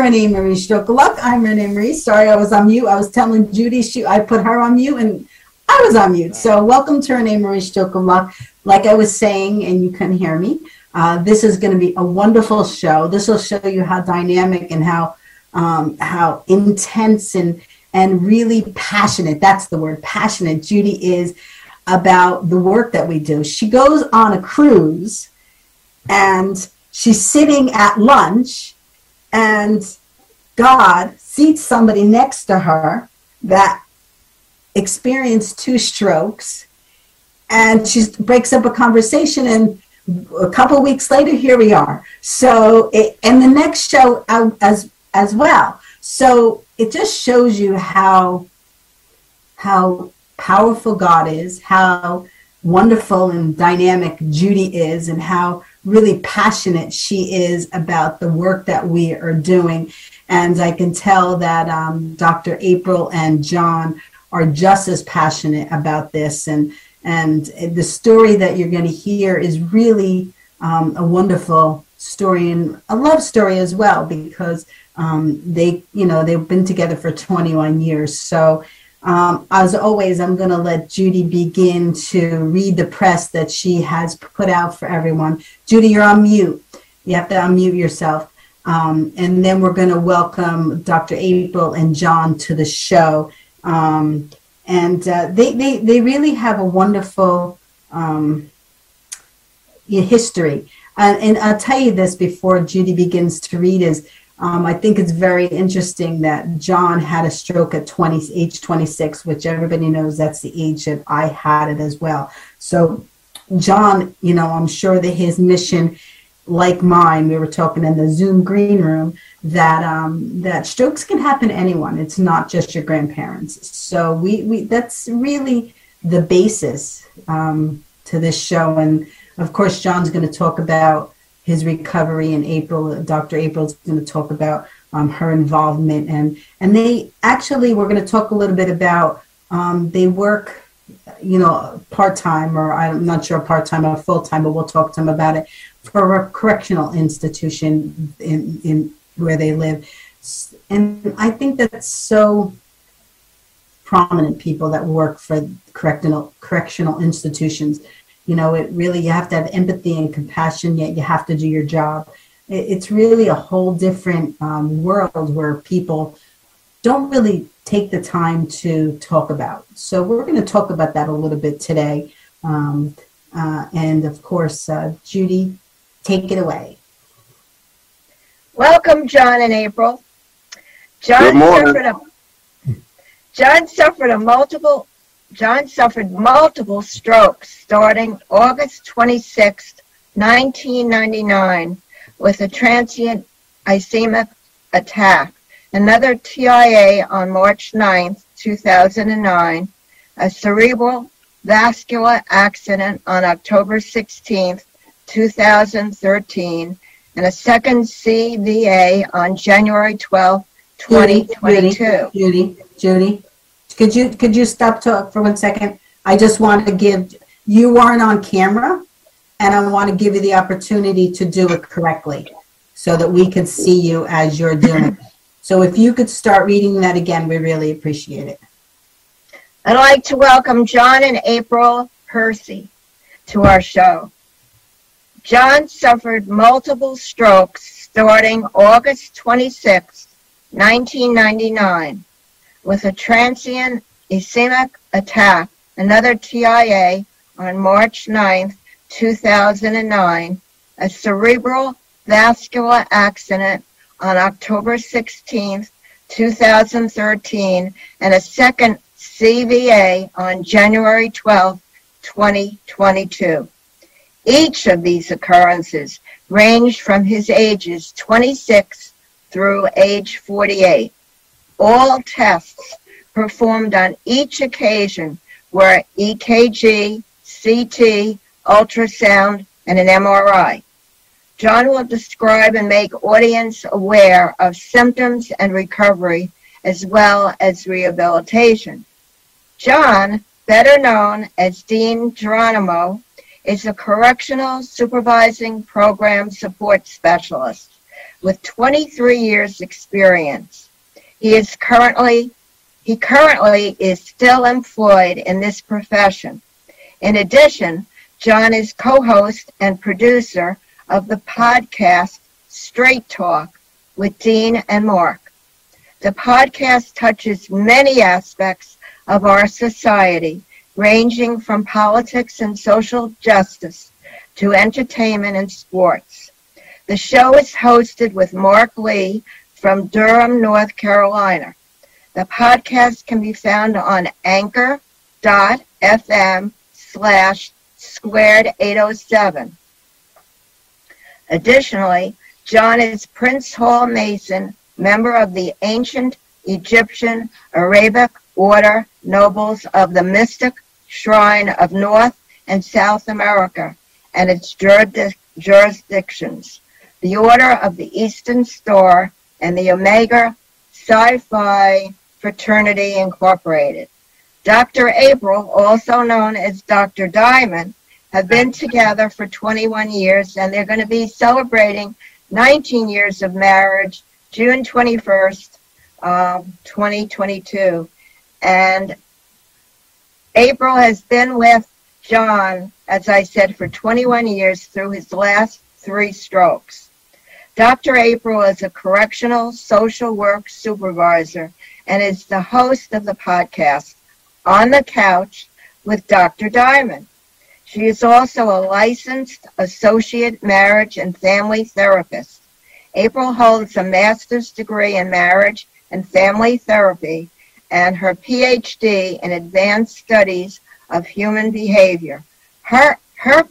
Renee Marie Strokeluck. I'm Renee Marie. Sorry, I was on mute. I was telling Judy she I put her on mute and I was on mute. So welcome to Renee Marie Strokeluck. Like I was saying, and you couldn't hear me. Uh, this is going to be a wonderful show. This will show you how dynamic and how um, how intense and and really passionate. That's the word, passionate. Judy is about the work that we do. She goes on a cruise and she's sitting at lunch and God seats somebody next to her that experienced two strokes. And she breaks up a conversation and a couple weeks later here we are. So it, and the next show as as well. So it just shows you how how powerful God is, how wonderful and dynamic Judy is, and how really passionate she is about the work that we are doing. And I can tell that um, Dr. April and John are just as passionate about this. And and the story that you're going to hear is really um, a wonderful story and a love story as well because um, they you know they've been together for 21 years. So um, as always, I'm going to let Judy begin to read the press that she has put out for everyone. Judy, you're on mute. You have to unmute yourself. Um, and then we're going to welcome Dr. April and John to the show. Um, and uh, they, they, they really have a wonderful um, history. Uh, and I'll tell you this before Judy begins to read is um, I think it's very interesting that John had a stroke at 20, age 26, which everybody knows that's the age that I had it as well. So, John, you know, I'm sure that his mission, like mine, we were talking in the Zoom green room, that um, that strokes can happen to anyone. It's not just your grandparents. So we, we that's really the basis um, to this show. And of course, John's going to talk about his recovery in April. Dr. April's going to talk about um, her involvement, and and they actually we're going to talk a little bit about um, they work, you know, part time or I'm not sure part time or full time, but we'll talk to them about it for a correctional institution in in where they live, and I think that's so prominent people that work for correctional correctional institutions you know it really you have to have empathy and compassion yet you have to do your job it, it's really a whole different um, world where people don't really take the time to talk about so we're going to talk about that a little bit today um, uh, and of course uh, judy take it away Welcome, John and April. John Good morning. suffered a John suffered a multiple John suffered multiple strokes starting August 26, 1999, with a transient ischemic, attack, another TIA on March 9, 2009, a cerebral vascular accident on October 16, 2013, and a second CVA on January 12, 2022. Judy, Judy, could you, could you stop talk for one second? I just want to give, you weren't on camera, and I want to give you the opportunity to do it correctly so that we can see you as you're doing it. So if you could start reading that again, we really appreciate it. I'd like to welcome John and April Piercy to our show. John suffered multiple strokes starting August 26, 1999, with a transient ischemic attack, another TIA, on March 9, 2009, a cerebral vascular accident on October 16, 2013, and a second CVA on January 12, 2022. Each of these occurrences ranged from his ages 26 through age 48. All tests performed on each occasion were EKG, CT, ultrasound, and an MRI. John will describe and make audience aware of symptoms and recovery as well as rehabilitation. John, better known as Dean Geronimo, is a correctional supervising program support specialist with 23 years experience. He is currently he currently is still employed in this profession. In addition, John is co-host and producer of the podcast Straight Talk with Dean and Marc. The podcast touches many aspects of our society, ranging from politics and social justice to entertainment and sports. The show is hosted with Marc Lee from Durham, North Carolina. The podcast can be found on anchor.fm slash squared 807. Additionally, John is Prince Hall Mason, member of the ancient Egyptian Arabic order nobles of the mystic shrine of North and South America and its jurisdictions, the Order of the Eastern Star, and the Omega Psi Phi Fraternity Incorporated. Dr. April, also known as Dr. Diamond, have been together for 21 years and they're going to be celebrating 19 years of marriage June 21st, uh, 2022. And April has been with John, as I said, for 21 years through his last three strokes. Dr. April is a correctional social work supervisor and is the host of the podcast On the Couch with Dr. Diamond. She is also a licensed associate marriage and family therapist. April holds a master's degree in marriage and family therapy and her PhD in advanced studies of human behavior. Her, her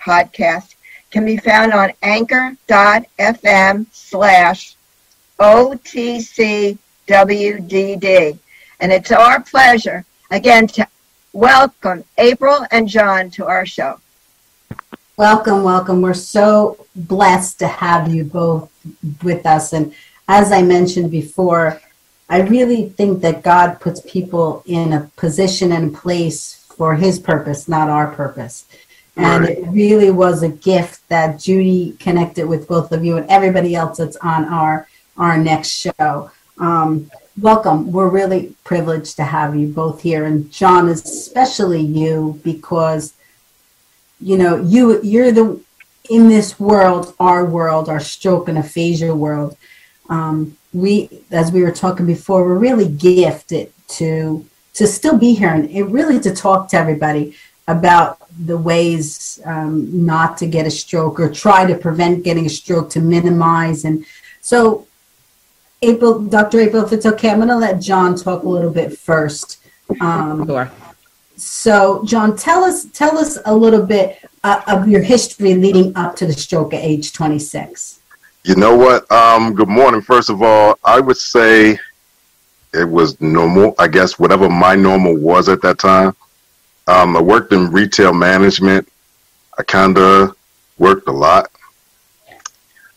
podcast can be found on anchor.fm slash OTCWDD. And it's our pleasure, again, to welcome April and John to our show. Welcome, welcome. We're so blessed to have you both with us. And as I mentioned before, I really think that God puts people in a position and place for his purpose, not our purpose. And it really was a gift that Judy connected with both of you and everybody else that's on our our next show. Um, welcome. We're really privileged to have you both here, and John, especially you, because you know you you're the in this world, our world, our stroke and aphasia world. Um, we, as we were talking before, we're really gifted to to still be here and, and really to talk to everybody about the ways um, not to get a stroke or try to prevent getting a stroke to minimize and so April, Dr. April, if it's okay, I'm going to let John talk a little bit first. Um, sure. So, John, tell us tell us a little bit uh, of your history leading up to the stroke at age 26. You know what? Um, good morning. First of all, I would say it was normal. I guess whatever my normal was at that time. Um, I worked in retail management. I kind of worked a lot.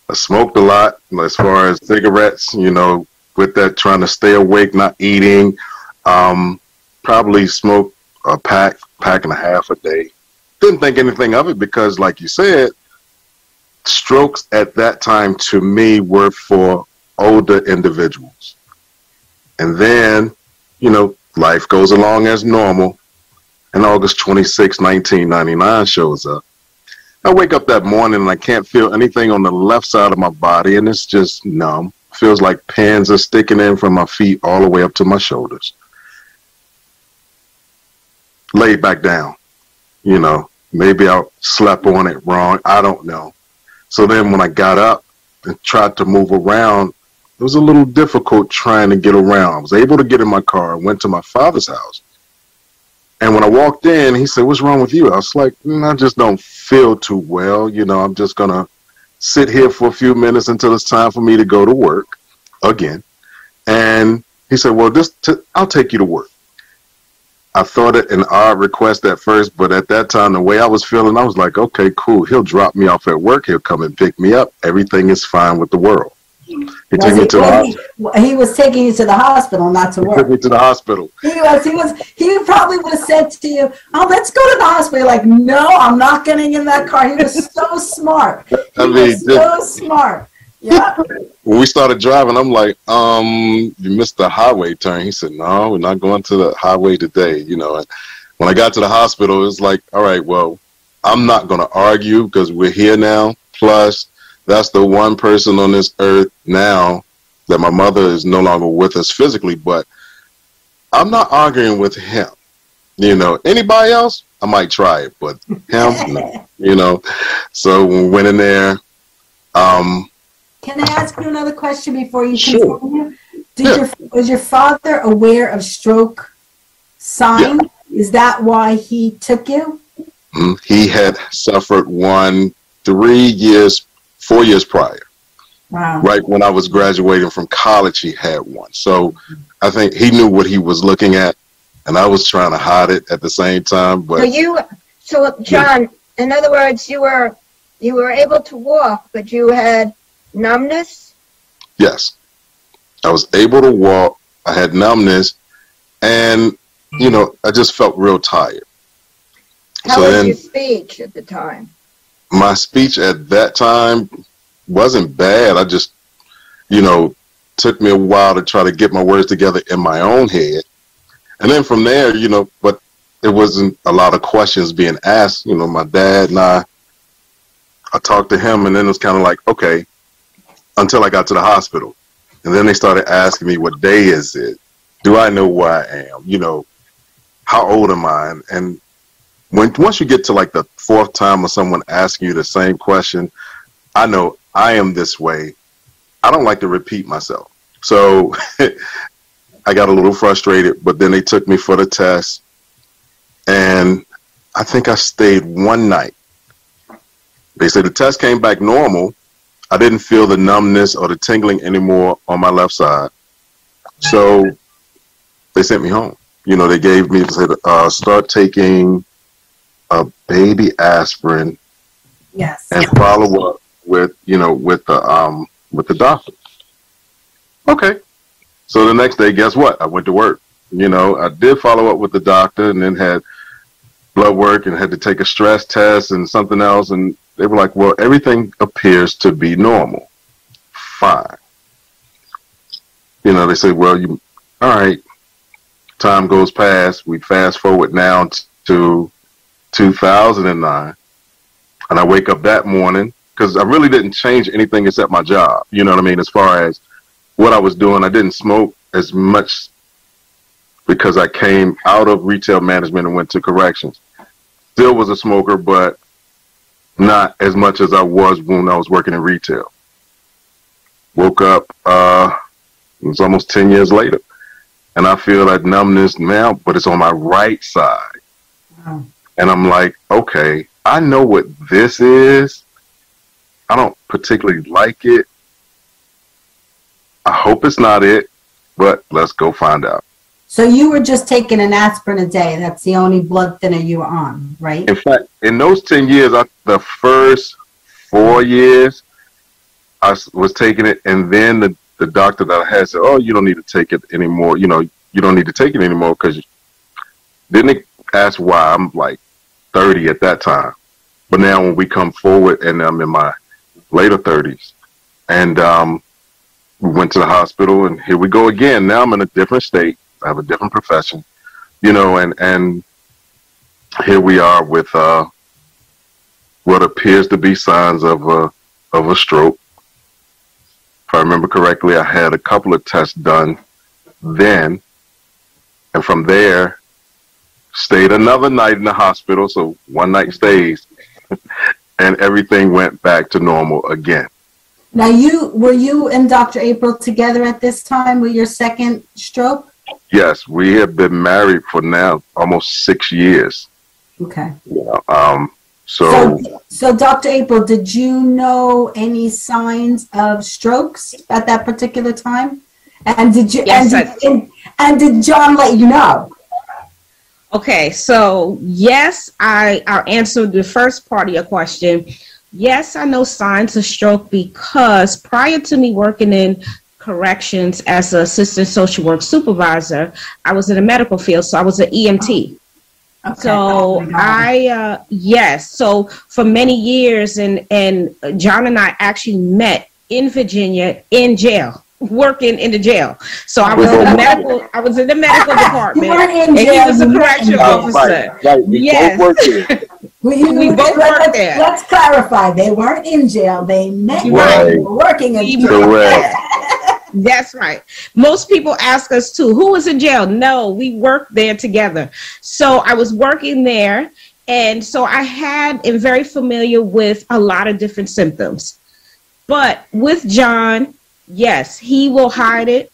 I smoked a lot as far as cigarettes, you know, with that trying to stay awake, not eating. Um, probably smoked a pack, pack and a half a day. Didn't think anything of it because, like you said, strokes at that time to me were for older individuals. And then, you know, life goes along as normal. And August 26, 1999 shows up. I wake up that morning and I can't feel anything on the left side of my body, and it's just numb. Feels like pins are sticking in from my feet all the way up to my shoulders. Laid back down. You know, maybe I slept on it wrong. I don't know. So then when I got up and tried to move around, it was a little difficult trying to get around. I was able to get in my car, and went to my father's house. And when I walked in, he said, What's wrong with you? I was like, mm, I just don't feel too well. You know, I'm just to sit here for a few minutes until it's time for me to go to work again. And he said, Well, just I'll take you to work. I thought it an odd request at first, but at that time, the way I was feeling, I was like, okay, cool. He'll drop me off at work. He'll come and pick me up. Everything is fine with the world. He took me to the hospital. He, he was taking you to the hospital, not to He work. took me to the hospital. He was. He was. He probably would have said to you, "Oh, let's go to the hospital." You're like, no, I'm not getting in that car. He was so smart. He I mean, was so smart. Yeah. When we started driving, I'm like, um, you missed the highway turn. He said, no, we're not going to the highway today. You know, and when I got to the hospital, it was like, all right, well, I'm not going to argue because we're here now. Plus, that's the one person on this earth now that my mother is no longer with us physically, but I'm not arguing with him. You know, anybody else, I might try it, but him, no. You know, so when we went in there, um, Can I ask you another question before you Sure. continue? Did Yeah. your was your father aware of stroke sign? Is that why he took you? Mm, He had suffered one three years, four years prior. Wow. Right when I was graduating from college, he had one. So I think he knew what he was looking at, and I was trying to hide it at the same time. So you, so John, in other words, you were you were able to walk, but you had numbness. yes, I was able to walk. I had numbness, and you know, I just felt real tired. How So was then- your speech at the time? My speech at that time wasn't bad. I just, you know, took me a while to try to get my words together in my own head. And then from there, you know, but it wasn't a lot of questions being asked. You know, my dad and I, I talked to him, and then it was kind of like, okay, until I got to the hospital. And then they started asking me, what day is it? Do I know where I am? You know, how old am I? And, when once you get to like the fourth time of someone asking you the same question, I know I am this way. I don't like to repeat myself. So I got a little frustrated, but then they took me for the test and I think I stayed one night. They said the test came back normal. I didn't feel the numbness or the tingling anymore on my left side. So they sent me home. You know, they gave me, said, uh, start taking a baby aspirin Yes. and follow up with you know with the um with the doctor. Okay. So the next day, guess what? I went to work. You know, I did follow up with the doctor and then had blood work and had to take a stress test and something else and they were like, Well, everything appears to be normal. Fine. You know, they said, Well, you all right, time goes past, we fast forward now to 2009 and I wake up that morning because I really didn't change anything except my job. You know what I mean? As far as what I was doing, I didn't smoke as much because I came out of retail management and went to corrections. Still was a smoker, but not as much as I was when I was working in retail. Woke up, uh, it was almost 10 years later, and I feel that numbness now, but it's on my right side. Wow. And I'm like, okay, I know what this is. I don't particularly like it, I hope it's not it, but let's go find out. So you were just taking an aspirin a day. That's the only blood thinner you were on, right? In fact, in those 10 years, I, the first four years, I was taking it, and then the, the doctor that I had said, "Oh, you don't need to take it anymore. You know, you don't need to take it anymore because." Didn't ask why I'm like 30 at that time, but now when we come forward and I'm in my later 30s, and um, we went to the hospital, and here we go again. Now I'm in a different state. I have a different profession, you know, and and here we are with uh, what appears to be signs of a of a stroke. If I remember correctly, I had a couple of tests done then, and from there, stayed another night in the hospital. So one night stays, and everything went back to normal again. Now, you were you and Dr. April together at this time with your second stroke? Yes, we have been married for now almost six years. Okay. Yeah. Um. So, so, so, Dr. April, did you know any signs of strokes at that particular time? And did you? Yes, and, did, and, and did John let you know? Okay, so yes, I I'll answer the first part of your question. Yes, I know signs of stroke because prior to me working in corrections as an assistant social work supervisor, I was in the medical field, so I was an EMT. Okay. So oh I uh, yes, so for many years, and and John and I actually met in Virginia in jail working in the jail. So I was in the medical. I was in the medical department, and he was a correction officer. Right, right. We yes. both we, we both worked there. Let's clarify: they weren't in jail. They met right. working in jail. That's right. Most people ask us too, who was in jail? No, we worked there together. So I was working there. And so I had and very familiar with a lot of different symptoms. But with John, yes, he will hide it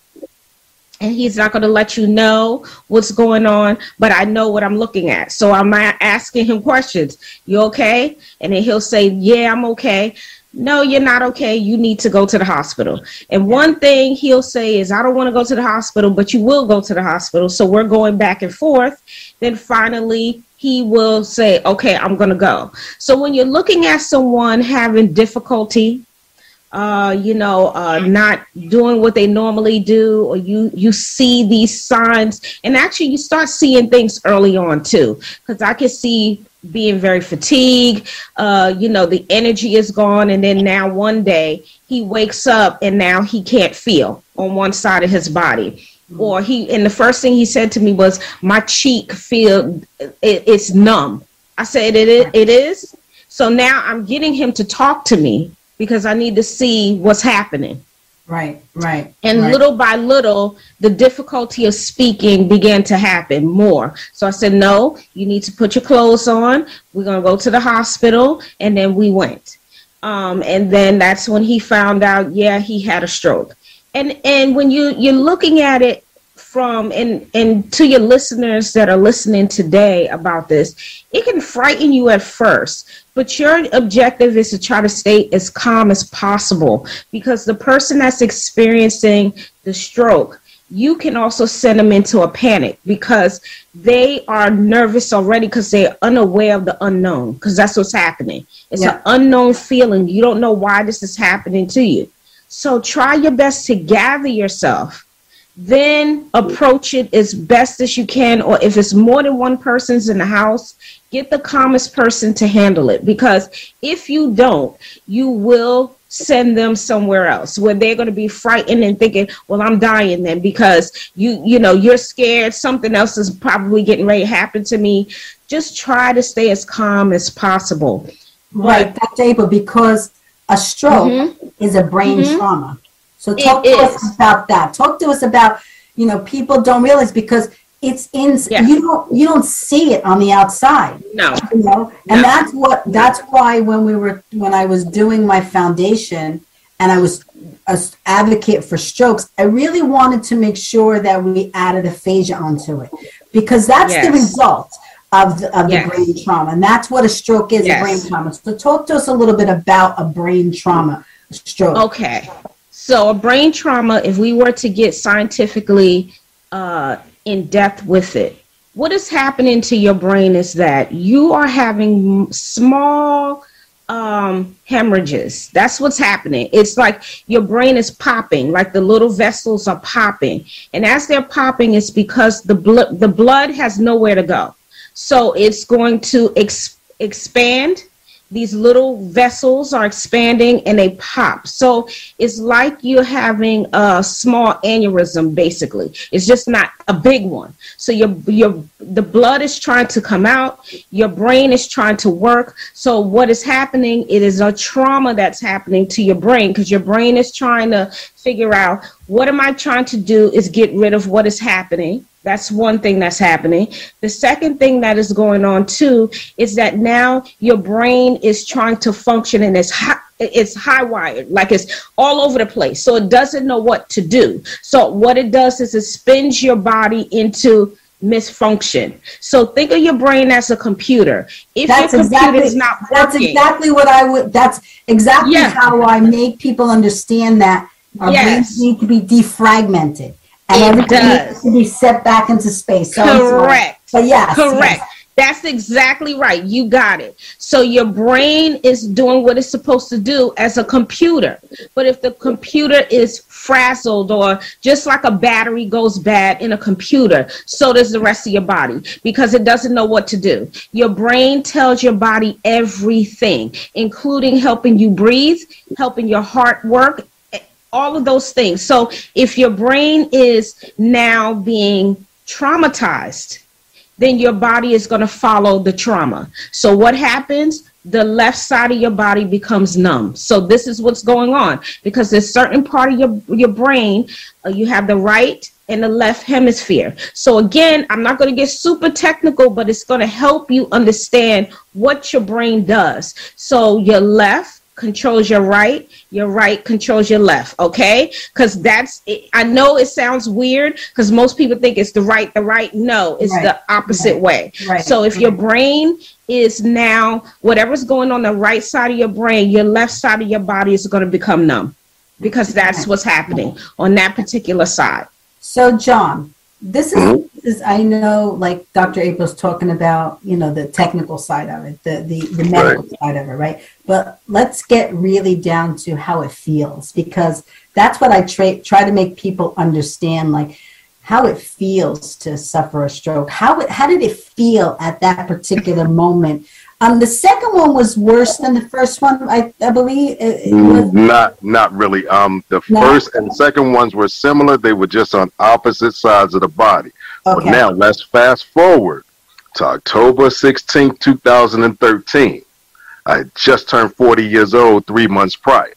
and he's not going to let you know what's going on but i know what i'm looking at. So i'm asking him questions. You okay? And then he'll say yeah i'm okay. No you're not okay. You need to go to the hospital. And one thing he'll say is i don't want to go to the hospital but you will go to the hospital. So we're going back and forth. Then finally he will say okay i'm going to go. So when you're looking at someone having difficulty uh, you know, uh, not doing what they normally do, or you you see these signs, and actually you start seeing things early on too, because I can see being very fatigued. Uh, you know, the energy is gone, and then now one day he wakes up and now he can't feel on one side of his body. Or he, and the first thing he said to me was, "My cheek feel it, it's numb." I said, "It it is." So now I'm getting him to talk to me because I need to see what's happening. Right, right. And right. little by little, the difficulty of speaking began to happen more. So I said, No, you need to put your clothes on. We're going to go to the hospital. And then we went. Um, and then that's when he found out, yeah, he had a stroke. And, and when you, you're looking at it from and and to your listeners that are listening today about this it can frighten you at first but your objective is to try to stay as calm as possible because the person that's experiencing the stroke you can also send them into a panic because they are nervous already because they're unaware of the unknown because that's what's happening. It's yeah. an unknown feeling. You don't know why this is happening to you. So try your best to gather yourself then approach it as best as you can or if it's more than one person's in the house get the calmest person to handle it. Because if you don't you will send them somewhere else where they're going to be frightened and thinking well i'm dying then because you you know you're scared. Something else is probably getting ready to happen to me. Just try to stay as calm as possible. Right but, that's able because a stroke mm-hmm. is a brain mm-hmm. trauma so talk it to is. us about that. Talk to us about, you know, people don't realize because it's in yes. you don't you don't see it on the outside. No. You know? And no. that's what that's why when we were when I was doing my foundation and I was a advocate for strokes, I really wanted to make sure that we added aphasia onto it because that's yes. the result of the, of yes. the brain trauma, and that's what a stroke is—a brain trauma. So, talk to us a little bit about a brain trauma stroke. Okay, So, a brain trauma, if we were to get scientifically uh, in depth with it, what is happening to your brain is that you are having small um, hemorrhages. That's what's happening. It's like your brain is popping, like the little vessels are popping, and as they're popping, it's because the blood the blood has nowhere to go, so it's going to ex- expand these little vessels are expanding and they pop. So it's like you're having a small aneurysm basically. It's just not a big one. So your your the blood is trying to come out, your brain is trying to work. So what is happening it is a trauma that's happening to your brain because your brain is trying to figure out what am I trying to do is get rid of what is happening that's one thing that's happening. The second thing that is going on too is that now your brain is trying to function and it's high, it's high wired, like it's all over the place. So it doesn't know what to do. So what it does is it spins your body into misfunction. So think of your brain as a computer. If that's your computer exactly, is not working, that's exactly what I would. That's exactly Yeah. how I make people understand that our Yes. brains need to be defragmented and It everything does. needs to be set back into space. So. Correct. But yes, Correct. yes. That's exactly right. You got it. So your brain is doing what it's supposed to do as a computer. But if the computer is frazzled or just like a battery goes bad in a computer, so does the rest of your body because it doesn't know what to do. Your brain tells your body everything, including helping you breathe, helping your heart work, all of those things. So if your brain is now being traumatized, then your body is going to follow the trauma. So what happens? The left side of your body becomes numb. So this is what's going on because there's certain part of your your brain. Uh, you have the right and the left hemisphere. So again, I'm not going to get super technical, but it's going to help you understand what your brain does. So your left controls your right, your right controls your left, okay? Because that's, I know it sounds weird because most people think it's the right, the right. No, it's Right, the opposite right, way. right, So if your brain is now, whatever's going on the right side of your brain, your left side of your body is going to become numb because that's what's happening on that particular side. So, John, this is, Mhm. this is I know, like Dr. April's talking about, you know, the technical side of it, the the, the medical side of it, right? But let's get really down to how it feels because that's what I try try to make people understand, like how it feels to suffer a stroke. How it, how did it feel at that particular moment? Um, the second one was worse than the first one, I, I believe. It, it Mm, Not, not really. Um, the No? first and second ones were similar. They were just on opposite sides of the body. Okay. But now let's fast forward to October 16, 2013. I just turned 40 years old three months prior.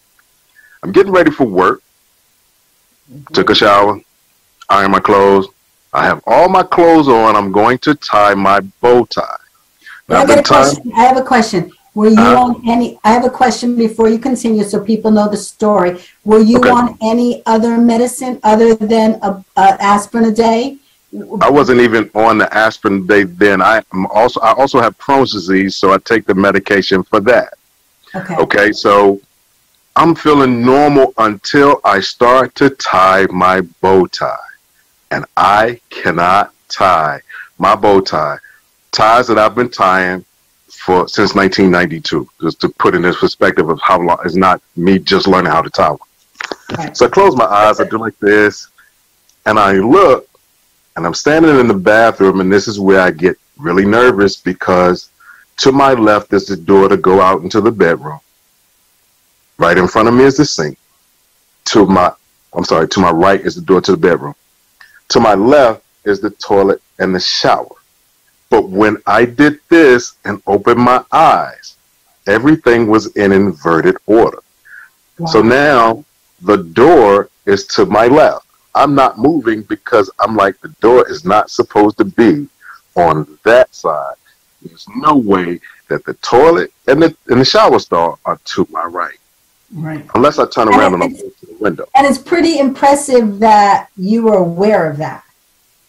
I'm getting ready for work. Took a shower, ironed my clothes. I have all my clothes on. I'm going to tie my bow tie. I got a question. I have a question. Were you Uh-huh. on any? I have a question before you continue, so people know the story. Were you Okay. on any other medicine other than a, a aspirin a day? I wasn't even on the aspirin day then. I am also I also have Crohn's disease, so I take the medication for that. Okay. Okay, so I'm feeling normal until I start to tie my bow tie. And I cannot tie my bow tie. Ties that I've been tying for since 1992, just to put in this perspective of how long it's not me just learning how to tie one. Right. So I close my eyes, I do like this, and I look, and I'm standing in the bathroom, and this is where I get really nervous because to my left is the door to go out into the bedroom. Right in front of me is the sink. To my, I'm sorry, to my right is the door to the bedroom. To my left is the toilet and the shower. But when I did this and opened my eyes, everything was in inverted order. So now the door is to my left. I'm not moving because I'm like, the door is not supposed to be on that side. There's no way that the toilet and the, and the shower stall are to my right. Right. Unless I turn around and I'm to the window. And it's pretty impressive that you were aware of that.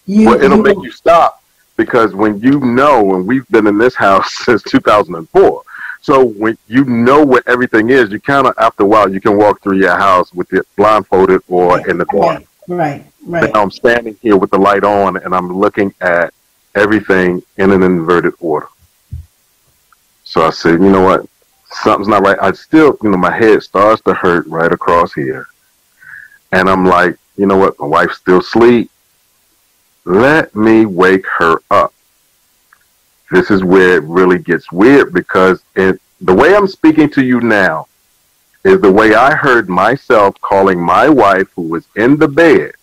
You, Well, it'll you- make you stop because when you know, and we've been in this house since 2004, So when you know what everything is, you kind of after a while you can walk through your house with it blindfolded or in the dark. Right, right, right. Now I'm standing here with the light on and I'm looking at everything in an inverted order. So I said, you know what? Something's not right. I still, you know, my head starts to hurt right across here. And I'm like, you know what? My wife's still asleep. Let me wake her up. This is where it really gets weird because it, the way I'm speaking to you now is the way I heard myself calling my wife who was in the bed.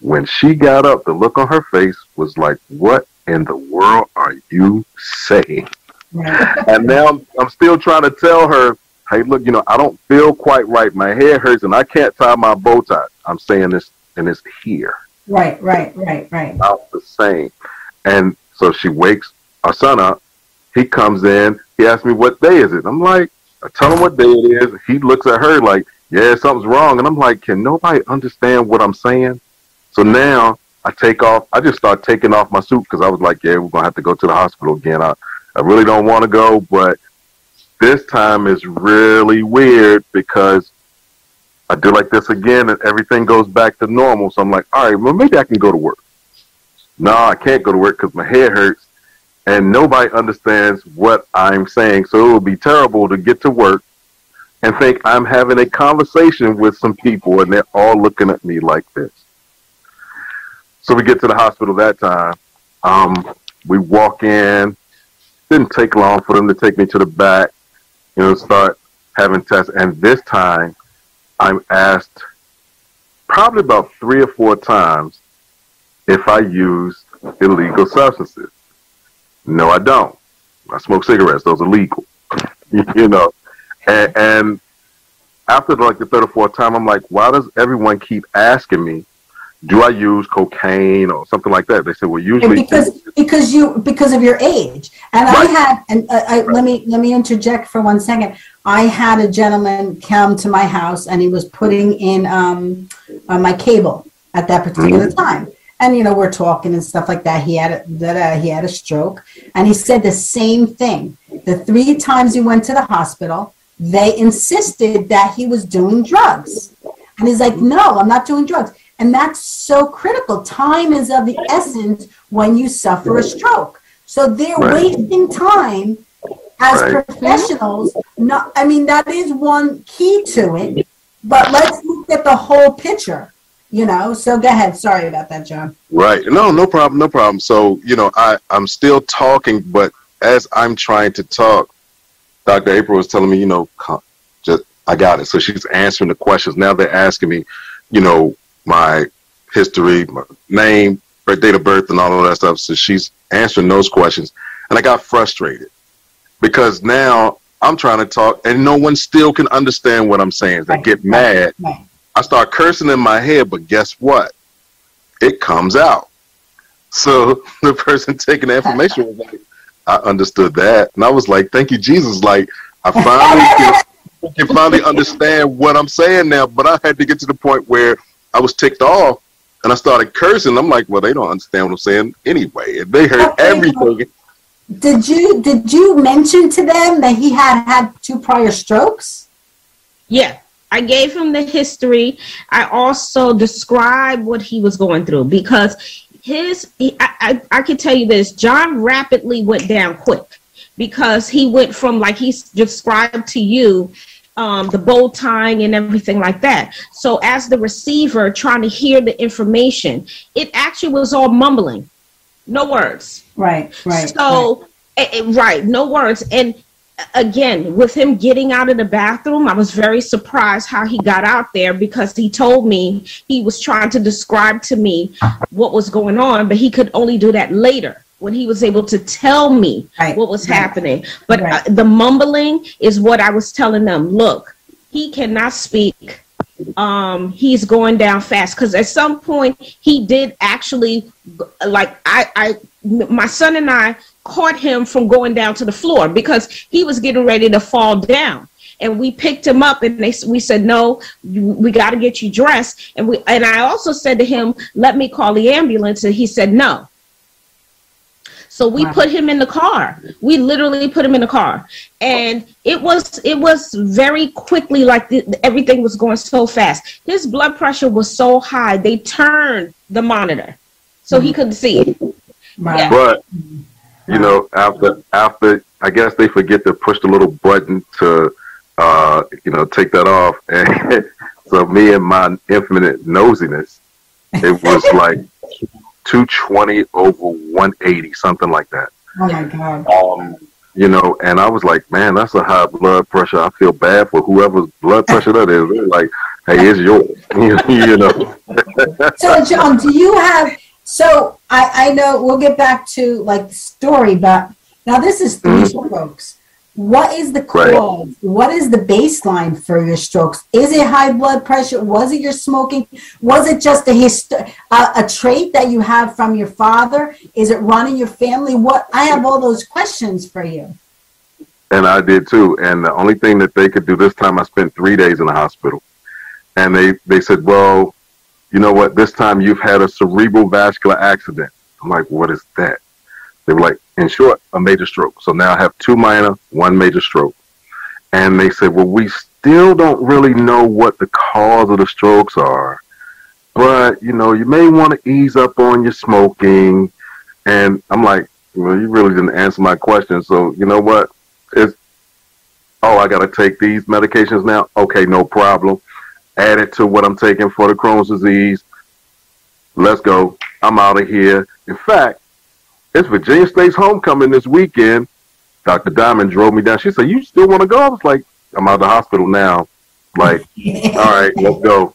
When she got up, the look on her face was like, What in the world are you saying? And now I'm, I'm still trying to tell her, Hey, look, you know, I don't feel quite right. My hair hurts and I can't tie my bow tie. I'm saying this and it's here. Right, right, right, right. About the same. And so she wakes our son up. He comes in. He asks me, What day is it? I'm like, I tell him what day it is. He looks at her like, Yeah, something's wrong. And I'm like, Can nobody understand what I'm saying? So now I take off. I just start taking off my suit because I was like, Yeah, we're going to have to go to the hospital again. I, I really don't want to go, but this time is really weird because I do like this again and everything goes back to normal. So I'm like, all right, well, maybe I can go to work. No, I can't go to work because my head hurts and nobody understands what I'm saying. So it would be terrible to get to work and think I'm having a conversation with some people and they're all looking at me like this. So we get to the hospital that time. Um, we walk in. Didn't take long for them to take me to the back, you know, start having tests. And this time, I'm asked probably about three or four times if I use illegal substances. No, I don't. I smoke cigarettes; those are legal. you know, and, and after like the third or fourth time, I'm like, why does everyone keep asking me? Do I use cocaine or something like that? They said, well, usually because because you because of your age. And i had and uh, I, let me let me interject for one second. I had a gentleman come to my house and he was putting in um uh, my cable at that particular time. And you know we're talking and stuff like that. He had a, that he had a stroke. And he said the same thing. The three times he went to the hospital they insisted that he was doing drugs. And he's like no i'm not doing drugs and that's so critical time is of the essence when you suffer a stroke so they're Right. wasting time as Right. professionals not i mean that is one key to it but let's look at the whole picture you know so go ahead sorry about that john Right. No, no problem. No problem. So, you know, I, I'm still talking, but as I'm trying to talk, Dr. April was telling me, you know, just, I got it. So she's answering the questions. Now they're asking me, you know, my history, my name, birth, date of birth, and all of that stuff. So she's answering those questions. And I got frustrated because now I'm trying to talk and no one still can understand what I'm saying. They get mad. I start cursing in my head, but guess what? It comes out. So the person taking the information was like, I understood that. And I was like, thank you, Jesus. Like, I finally can, can finally understand what I'm saying now. But I had to get to the point where I was ticked off and I started cursing. I'm like, well, they don't understand what I'm saying anyway. And they heard Okay. everything. did you did you mention to them that he had had two prior strokes Yeah, I gave him the history. I also described what he was going through because his, he, I, I, I can tell you this John rapidly went down quick because he went from, like he described to you, um, the bow tying and everything like that. So, as the receiver trying to hear the information, it actually was all mumbling, no words. right right So, eh, eh, right, no words. And uh, again, with him getting out of the bathroom, I was very surprised how he got out there because he told me he was trying to describe to me what was going on, but he could only do that later when he was able to tell me Right, what was right. happening. But Right. uh, the mumbling is what I was telling them. Look, he cannot speak. Um, he's going down fast because at some point he did actually like I, I my son and I caught him from going down to the floor because he was getting ready to fall down and we picked him up and they we said no we got to get you dressed and we and I also said to him let me call the ambulance and he said no So we Wow. put him in the car. We literally put him in the car, and it was it was very quickly like the, everything was going so fast. His blood pressure was so high they turned the monitor so he couldn't see it. Right. Yeah. But you know, after after I guess they forget to push the little button to uh, you know take that off, and so me and my infinite nosiness, it was like two twenty over one eighty, something like that. Oh my God. Um, you know, and I was like, man, that's a high blood pressure. I feel bad for whoever's blood pressure that is. They're like, hey, it's yours. you know. So, John, do you have? So, I I know we'll get back to like the story, but now this is 3 Mhm. strokes. What is the Right. cause? What is the baseline for your strokes? Is it high blood pressure? Was it your smoking? Was it just a hist- a, a trait that you have from your father? Is it running your family? What I have all those questions for you. And I did too. And the only thing that they could do this time, I spent three days in the hospital. And they, they said, well, you know what? This time you've had a cerebral vascular accident. I'm like, what is that? They were like, in short, a major stroke. So now I have two minor, one major stroke. And they said, well, we still don't really know what the cause of the strokes are. But, you know, you may want to ease up on your smoking. And I'm like, well, you really didn't answer my question. So, you know what? It's, oh, I got to take these medications now. Okay, no problem. Add it to what I'm taking for the Crohn's disease. Let's go. I'm out of here. In fact, it's Virginia State's homecoming this weekend. Dr. Diamond drove me down. She said, You still want to go? I was like, I'm out of the hospital now. Like, all right, let's go.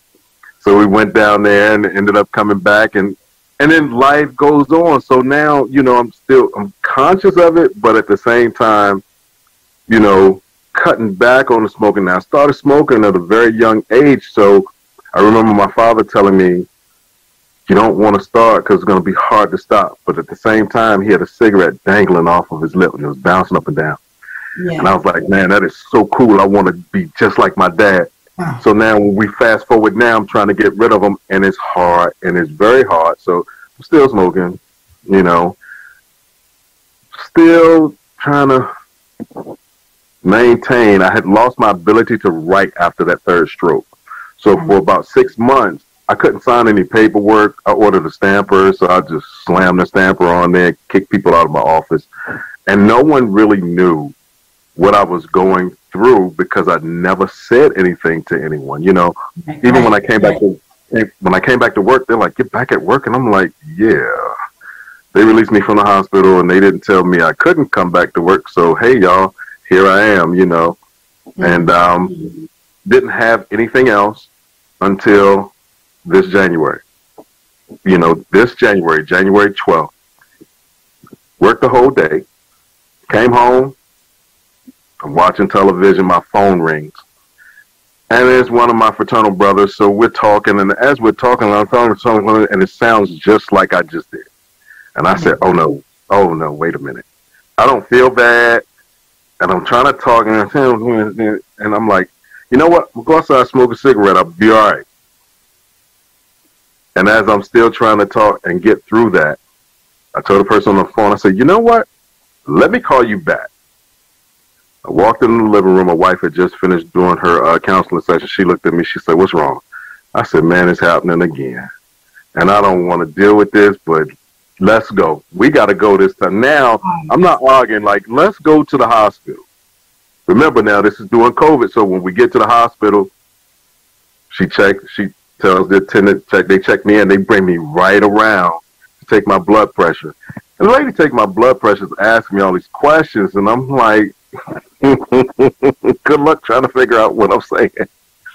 So we went down there and ended up coming back and and then life goes on. So now, you know, I'm still I'm conscious of it, but at the same time, you know, cutting back on the smoking. Now I started smoking at a very young age, so I remember my father telling me, "You don't want to start because it's going to be hard to stop." But at the same time, he had a cigarette dangling off of his lip and it was bouncing up and down. And I was like, "Man, that is so cool! I want to be just like my dad." Wow. So now when we fast forward now, I'm trying to get rid of them, and it's hard, and it's very hard. So I'm still smoking, you know, still trying to maintain. I had lost my ability to write after that third stroke. So for about six months, I couldn't sign any paperwork. I ordered a stamper, so I just slammed the stamper on there, kicked people out of my office, and no one really knew what I was going through because I never said anything to anyone. You know, even when I came back to when I came back to work, they're like, "Get back at work," and I'm like, "Yeah." They released me from the hospital, and they didn't tell me I couldn't come back to work. So hey, y'all, here I am. You know, and um, didn't have anything else until this January. You know, this January, January 12th. Worked the whole day. Came home. I'm watching television. My phone rings. And it's one of my fraternal brothers. So we're talking. And as we're talking, I'm talking, talking and it sounds just like I just did. And I said, oh, no. Oh, no. Wait a minute. I don't feel bad. And I'm trying to talk. And I'm like, you know what? We'll go outside, smoke a cigarette. I'll be all right. And as I'm still trying to talk and get through that, I told the person on the phone, I said, you know what? Let me call you back. I walked in the living room. My wife had just finished doing her uh, counseling session. She looked at me. She said, what's wrong? I said, man, it's happening again. And I don't want to deal with this, but let's go. We got to go this time. Now, I'm not arguing. Like, let's go to the hospital. Remember now, this is during COVID. So when we get to the hospital, she checked, she tells the attendant, check, they check me in. They bring me right around to take my blood pressure. And the lady take my blood pressure is asking me all these questions. And I'm like, good luck trying to figure out what I'm saying.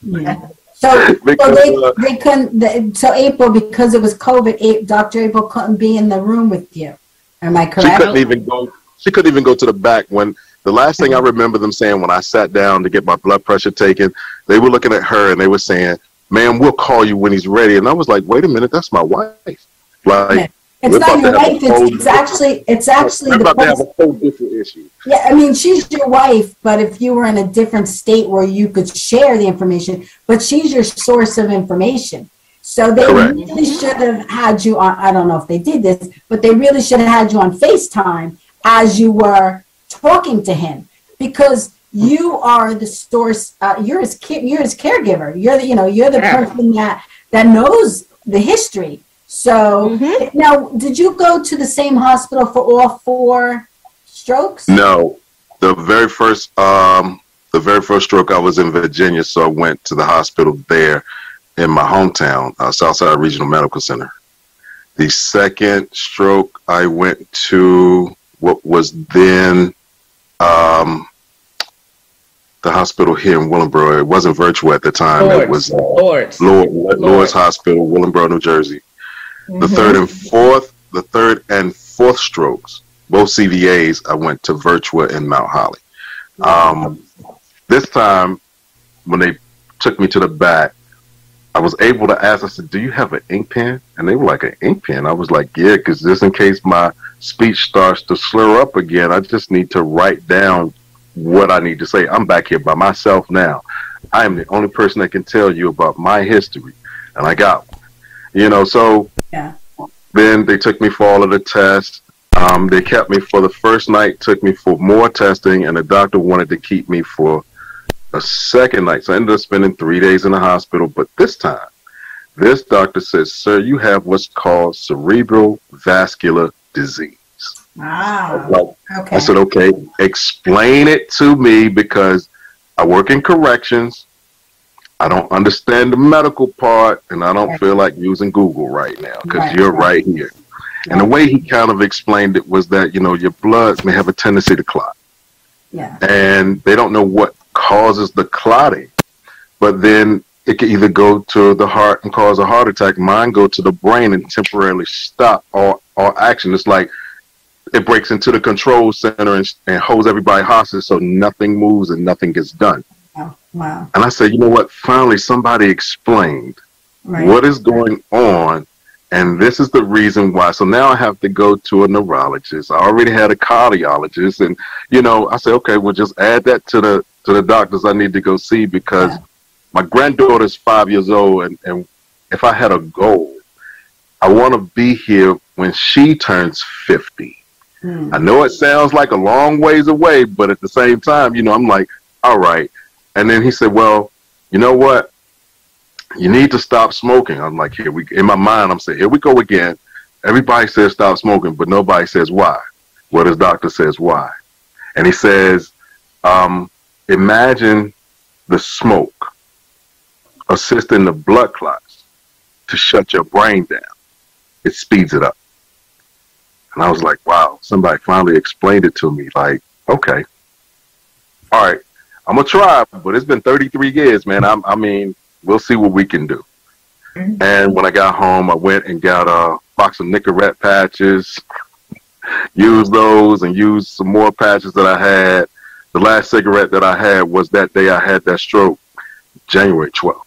Yeah. So, so they, uh, they couldn't, the- so April, because it was COVID, Dr. April couldn't be in the room with you. Am I correct? She couldn't even go. She couldn't even go to the back. When the last thing I remember them saying when I sat down to get my blood pressure taken, they were looking at her and they were saying, "Man, we'll call you when he's ready." And I was like, "Wait a minute, that's my wife." Like It's not your wife, it's, it's actually, it's actually we're the about to have a whole different issue. Yeah, I mean, she's your wife, but if you were in a different state where you could share the information, but she's your source of information. So they Correct. really should have had you on. I don't know if they did this, but they really should have had you on FaceTime as you were talking to him because you are the source. Uh, you're his ca- you're his caregiver. You're the you know you're the Yeah. person that that knows the history. So Mhm. now, did you go to the same hospital for all four strokes? No, the very first um the very first stroke I was in Virginia, so I went to the hospital there in my hometown, uh, Southside Regional Medical Center. The second stroke I went to what was then um the hospital here in Willingboro. It wasn't Virtua at the time. It was uh, Lourdes. Lord, Lourdes Hospital, Willingboro, New Jersey. The Mhm. third and fourth, the third and fourth strokes, both CVAs, I went to Virtua in Mount Holly. Um, this time, when they took me to the back, I was able to ask. I said, "Do you have an ink pen?" And they were like, "An ink pen." I was like, "Yeah, because just in case my speech starts to slur up again, I just need to write down what I need to say. I'm back here by myself now. I am the only person that can tell you about my history, and I got one. You know, so Yeah. then they took me for all of the tests. Um, they kept me for the first night, took me for more testing, and the doctor wanted to keep me for a second night. So I ended up spending three days in the hospital. But this time, this doctor says, Sir, you have what's called cerebral vascular disease. Ah, wow. Like, Okay. I said, okay, explain it to me because I work in corrections. I don't understand the medical part, and I don't Right. feel like using Google right now because Right, you're right. right here. And the way he kind of explained it was that, you know, your blood may have a tendency to clot, yeah. and they don't know what causes the clotting, but then it can either go to the heart and cause a heart attack. Mine go to the brain and temporarily stop all, all action. It's like it breaks into the control center and, and holds everybody hostage so nothing moves and nothing gets done. Oh, wow. And I said, you know what? Finally, somebody explained right. what is going on. And this is the reason why. So now I have to go to a neurologist. I already had a cardiologist. And, you know, I said, okay, we'll just add that to the, to the doctors I need to go see because yeah. my granddaughter is five years old. And, and if I had a goal, I want to be here when she turns 50. Mm. I know it sounds like a long ways away, but at the same time, you know, I'm like, all right. And then he said, well, you know what? You need to stop smoking. I'm like, here we in my mind, I'm saying, here we go again. Everybody says stop smoking, but nobody says why. Well, his doctor says why, and he says, um, imagine the smoke assisting the blood clots to shut your brain down. It speeds it up. And I was like, wow, somebody finally explained it to me. Like, okay. All right. I'm going to try, but it's been 33 years, man. I'm, I mean, we'll see what we can do. Mhm. And when I got home, I went and got a box of Nicorette patches, used those and used some more patches that I had. The last cigarette that I had was that day I had that stroke, January 12th.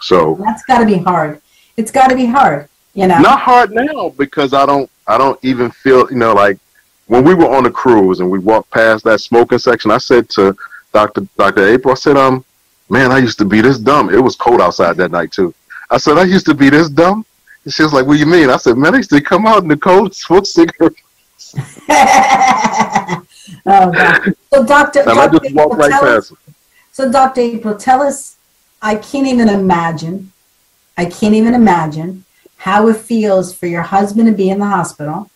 So That's got to be hard. It's got to be hard. You know. not hard now because I don't I don't even feel you know like when we were on the cruise and we walked past that smoking section. I said to Doctor Doctor April, I said, um, man, I used to be this dumb. It was cold outside that night too. I said I used to be this dumb. And she was like, "What do you mean?" I said, "Man, I used to come out in the cold smoke cigarettes, oh God. So Doctor, and I Dr. just walked right tell us, so Doctor April, tell us. I can't even imagine. I can't even imagine how it feels for your husband to be in the hospital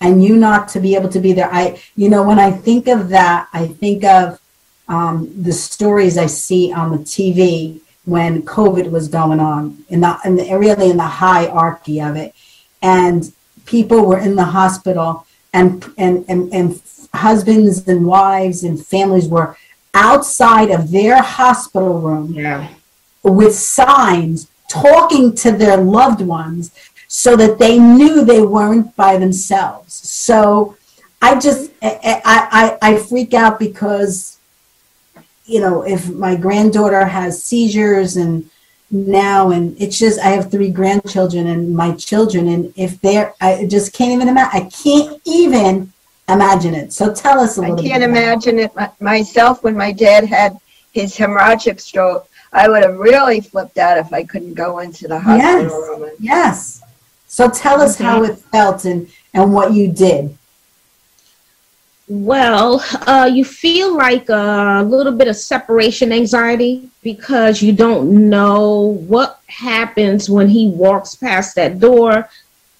and you not to be able to be there. I, you know, when I think of that, I think of um, the stories I see on the TV when COVID was going on, in the, in the really in the hierarchy of it, and people were in the hospital, and and and, and husbands and wives and families were outside of their hospital room Yeah. with signs talking to their loved ones so that they knew they weren't by themselves. So I just I, I, I freak out because you know if my granddaughter has seizures and now and it's just I have three grandchildren and my children and if they're I just can't even imagine I can't even imagine it. So tell us a little i can't bit. about it. imagine it myself when my dad had his hemorrhagic stroke. I would have really flipped out if I couldn't go into the hospital Yes. room. Yes. So tell us how it felt and, and what you did. Well, uh, you feel like a little bit of separation anxiety because you don't know what happens when he walks past that door.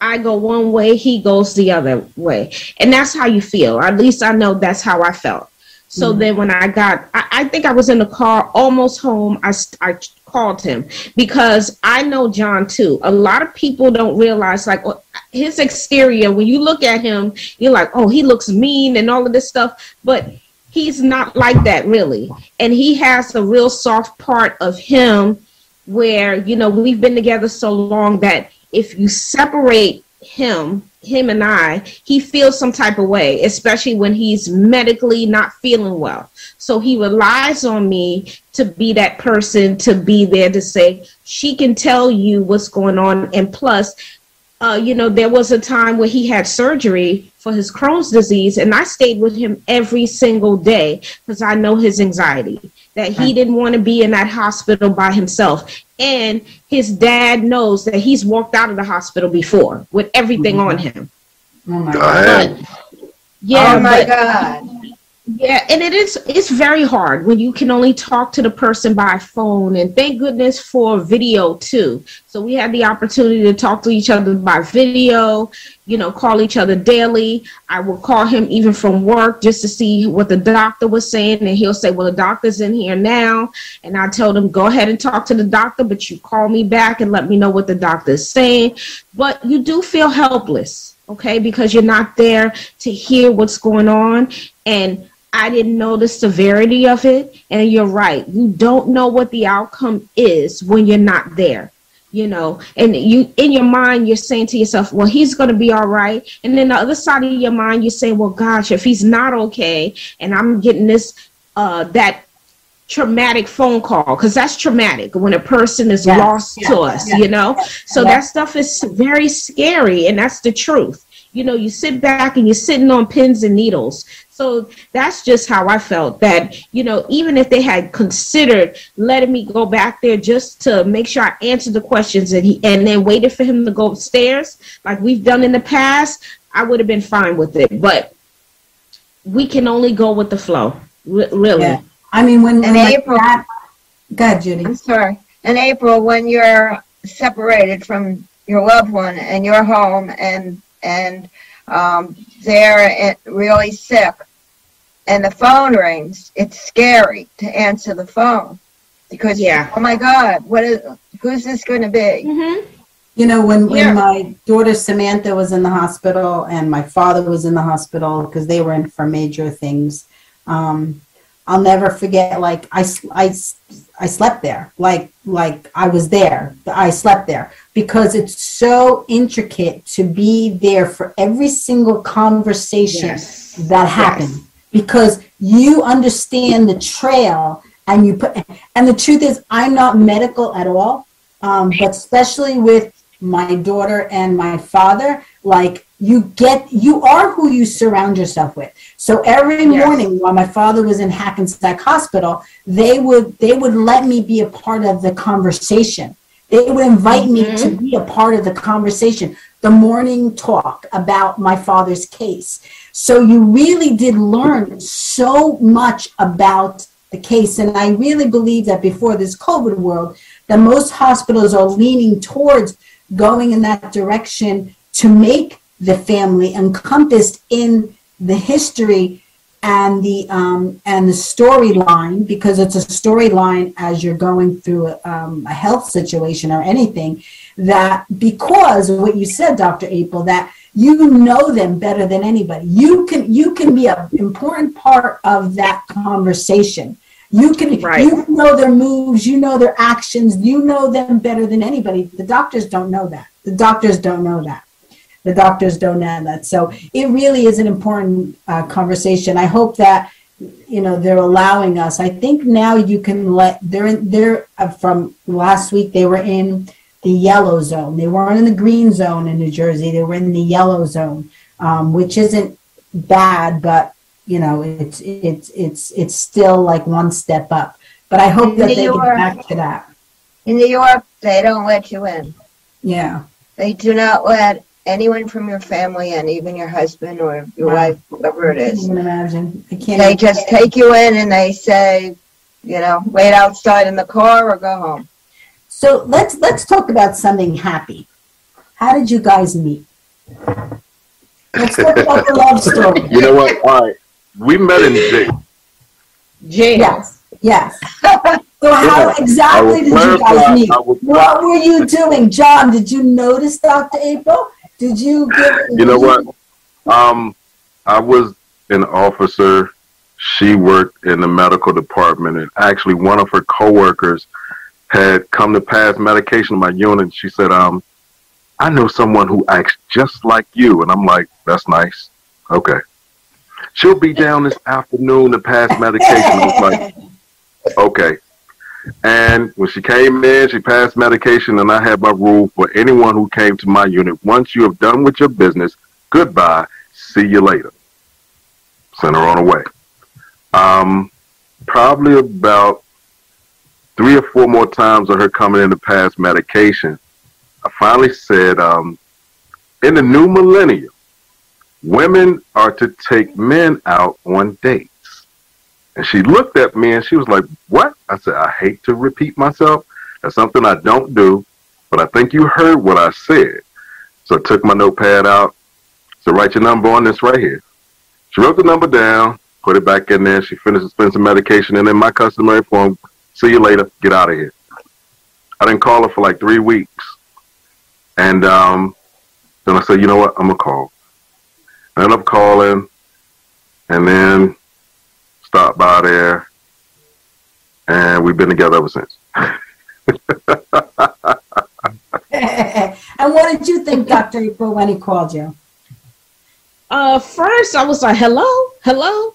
I go one way, he goes the other way. And that's how you feel. At least I know that's how I felt. So Mhm. then when I got, I, I think I was in the car almost home, I, I called him because I know John too. A lot of people don't realize like his exterior, when you look at him, you're like, oh, he looks mean and all of this stuff. But he's not like that really. And he has a real soft part of him where, you know, we've been together so long that if you separate him, him and I, he feels some type of way, especially when he's medically not feeling well. So he relies on me to be that person to be there to say, she can tell you what's going on. And plus, uh, you know, there was a time where he had surgery for his Crohn's disease, and I stayed with him every single day because I know his anxiety, that he didn't want to be in that hospital by himself. And his dad knows that he's walked out of the hospital before with everything mm-hmm. on him. Oh my God. ahead. Yeah, oh my but- God. Yeah, and it is it's very hard when you can only talk to the person by phone and thank goodness for video too. So we had the opportunity to talk to each other by video, you know, call each other daily. I will call him even from work just to see what the doctor was saying and he'll say, "Well, the doctor's in here now." And I told him, "Go ahead and talk to the doctor, but you call me back and let me know what the doctor is saying." But you do feel helpless, okay? Because you're not there to hear what's going on and I didn't know the severity of it. And you're right. You don't know what the outcome is when you're not there. You know, and you in your mind, you're saying to yourself, well, he's going to be all right. And then the other side of your mind, you're saying, well, gosh, if he's not okay, and I'm getting this, uh, that traumatic phone call, because that's traumatic when a person is Yes, lost to us, yes. you know? So that stuff is very scary, and that's the truth. You know, you sit back and you're sitting on pins and needles. So that's just how I felt that, you know, even if they had considered letting me go back there just to make sure I answered the questions and he and then waited for him to go upstairs, like we've done in the past, I would have been fine with it. But we can only go with the flow. Re- really. Yeah. I mean, when, when And my April- dad- Go ahead, Judy. I'm sorry. In April, when you're separated from your loved one and you're home and and um, they're really sick, and the phone rings, it's scary to answer the phone because Yeah. oh my God, what is who's this going to be? Mm-hmm. You know, when, when Yeah. my daughter Samantha was in the hospital and my father was in the hospital because they were in for major things, um, I'll never forget. Like I, I, I slept there. Like like I was there. I slept there because it's so intricate to be there for every single conversation Yes. that happened because you understand the trail and you put and the truth is i'm not medical at all um, but especially with my daughter and my father like you get you are who you surround yourself with so every Yes. morning while my father was in hackensack hospital they would they would let me be a part of the conversation they would invite me to mm-hmm. be a part of the conversation the morning talk about my father's case so you really did learn so much about the case. And I really believe that before this COVID world, that most hospitals are leaning towards going in that direction to make the family encompassed in the history and the um, and the storyline because it's a storyline as you're going through a, um, a health situation or anything that because of what you said dr april that you know them better than anybody. You can you can be an important part of that conversation. You can Right. you know their moves you know their actions you know them better than anybody. The doctors don't know that. The doctors don't know that the doctors don't know that so it really is an important uh, conversation i hope that you know they're allowing us i think now you can let they're in they're uh, from last week they were in the yellow zone they weren't in the green zone in new jersey they were in the yellow zone um, which isn't bad but you know it's it's it's it's still like one step up But I hope In that New they York. get back to that. In New York, they don't let you in. Yeah. They do not let anyone from your family and even your husband or your Wow. wife, whoever it is. I can't even imagine. I can't. They even- just take you in and they say, you know, wait outside in the car or go home. So let's let's talk about something happy. How did you guys meet? Let's talk about the love story. You know what? All right. We met in jail. Jail. Yes, yes. So how exactly did you guys meet? What were you doing, John? Did you notice Dr. April? Did you give? you know what? Um, I was an officer. She worked in the medical department, and actually, one of her coworkers had come to pass medication to my unit. She said, "Um, I know someone who acts just like you," and I'm like, "That's nice. Okay." She'll be down this afternoon to pass medication. Like, okay. And when she came in, she passed medication, and I had my rule for anyone who came to my unit. Once you have done with your business, goodbye. See you later. Send her on her way. Um, probably about three or four more times of her coming in to pass medication. I finally said, um, in the new millennium, women are to take men out on dates. And she looked at me and she was like, What? I said, I hate to repeat myself. That's something I don't do, but I think you heard what I said. So I took my notepad out. So write your number on this right here. She wrote the number down, put it back in there. She finished dispensing medication, and then my customary form, see you later, get out of here. I didn't call her for like three weeks. And um, then I said, you know what, I'm going to call. I ended up calling, and then stopped by there, and we've been together ever since. and what did you think, Dr. April, when he called you? Uh, first I was like, "Hello, hello,"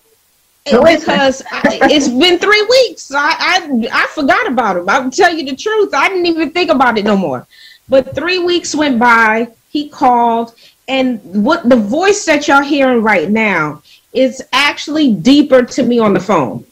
Who is because I, it's been three weeks. I, I I forgot about him. I'll tell you the truth. I didn't even think about it no more. But three weeks went by. He called, and what the voice that y'all hearing right now is actually deeper to me on the phone.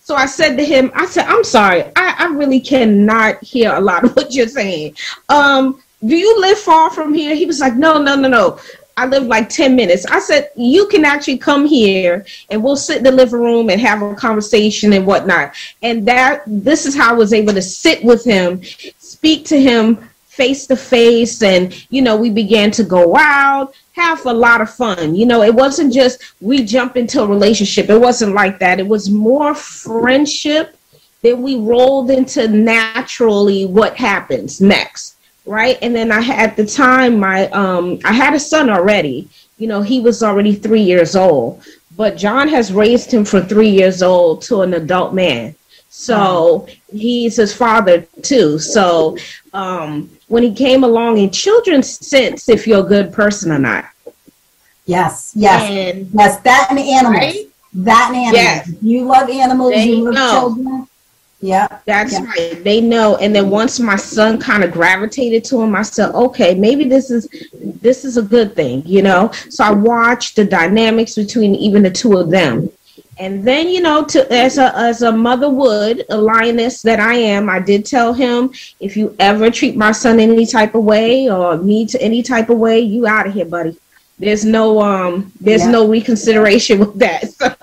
So I said to him, I said, I'm sorry, I, I really cannot hear a lot of what you're saying. Um, do you live far from here? He was like, No, no, no, no. I live like 10 minutes. I said, You can actually come here and we'll sit in the living room and have a conversation and whatnot. And that this is how I was able to sit with him, speak to him face to face. And, you know, we began to go out, have a lot of fun. You know, it wasn't just we jump into a relationship, it wasn't like that. It was more friendship. Then we rolled into naturally what happens next right and then i had at the time my um i had a son already you know he was already three years old but john has raised him from three years old to an adult man so he's his father too so um when he came along in children's sense if you're a good person or not Yes, yes, and yes. That and animals. right That and animals. Yes. You love animals, They you love know. children. Yeah. That's Yeah. right. They know. And then once my son kind of gravitated to him, I said, okay, maybe this is this is a good thing, you know. So I watched the dynamics between even the two of them. And then, you know, to as a as a mother would, a lioness that I am, I did tell him if you ever treat my son any type of way or me to any type of way, you out of here, buddy. There's no um there's Yeah. no reconsideration with that. So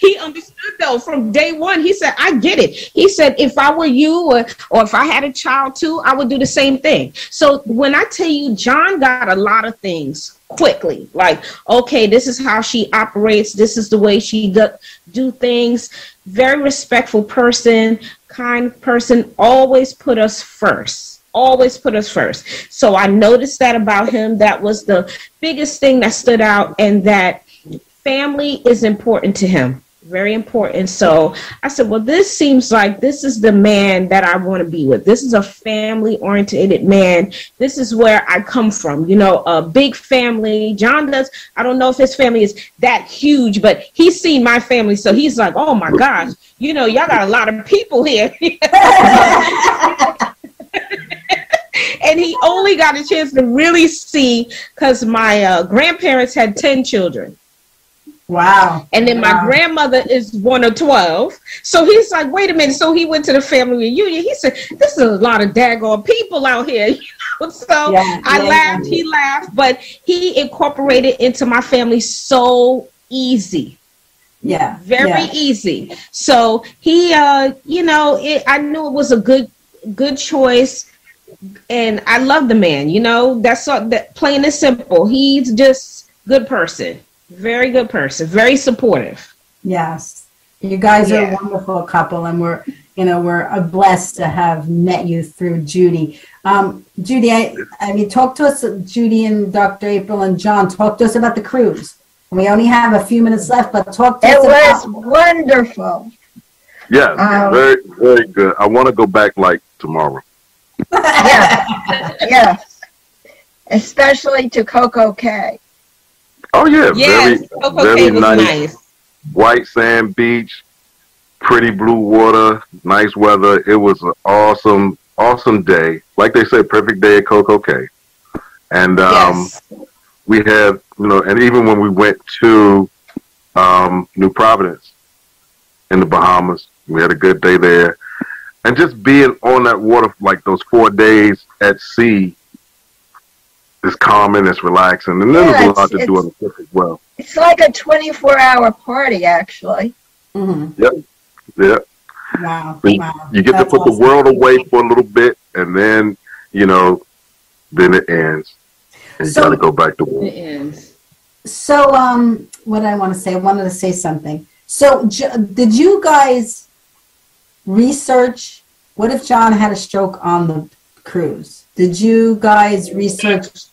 he understood though from day one. He said, I get it. He said, if I were you or, or if I had a child too, I would do the same thing. So when I tell you, John got a lot of things quickly. Like, okay, this is how she operates. This is the way she do, do things. Very respectful person, kind person, always put us first. Always put us first. So I noticed that about him. That was the biggest thing that stood out, and that family is important to him. Very important. So i said well this seems like this is the man that i want to be with. This is a family oriented man. This is where i come from. You know a big family. John does i don't know if his family is that huge but he's seen my family so he's like oh my gosh you know y'all got a lot of people here and he only got a chance to really see because my uh, grandparents had 10 children Wow. And then my grandmother is one of 12. So he's like, wait a minute. So he went to the family reunion. He said, this is a lot of daggone people out here. You know? So Yeah, I yeah, laughed, yeah. he laughed, but he incorporated into my family so easy Yeah. very easy so he uh you know it, i knew it was a good good choice and i love the man you know that's all that plain and simple he's just good person very good person very supportive Yes. You guys are a wonderful couple and we're you know, we're uh, blessed to have met you through Judy. Um, Judy, I, I mean, talk to us, Judy and Dr. April and John, talk to us about the cruise. We only have a few minutes left, but talk to It us was about wonderful. Yeah, Um, very, very good. I want to go back like tomorrow. Yeah, yes. Especially to CocoCay. Oh yeah, yes very, Coco very K was nice. nice. White sand beach, pretty blue water, nice weather. It was an awesome, awesome day. Like they said, perfect day at CocoCay. And um, yes we had, you know, and even when we went to um, New Providence in the Bahamas, we had a good day there. And just being on that water like those four days at sea is calming, it's relaxing, and then Yeah, there's a lot to do on the ship as well. It's like a 24 hour party, actually. Mhm. Yeah, Wow. You- wow. you get That's to put the world away for a little bit, and then you know, then it ends, and you So- got to go back to work. it ends So, um, what I want to say? I wanted to say something. So, J- did you guys research? What if John had a stroke on the cruise? Did you guys research?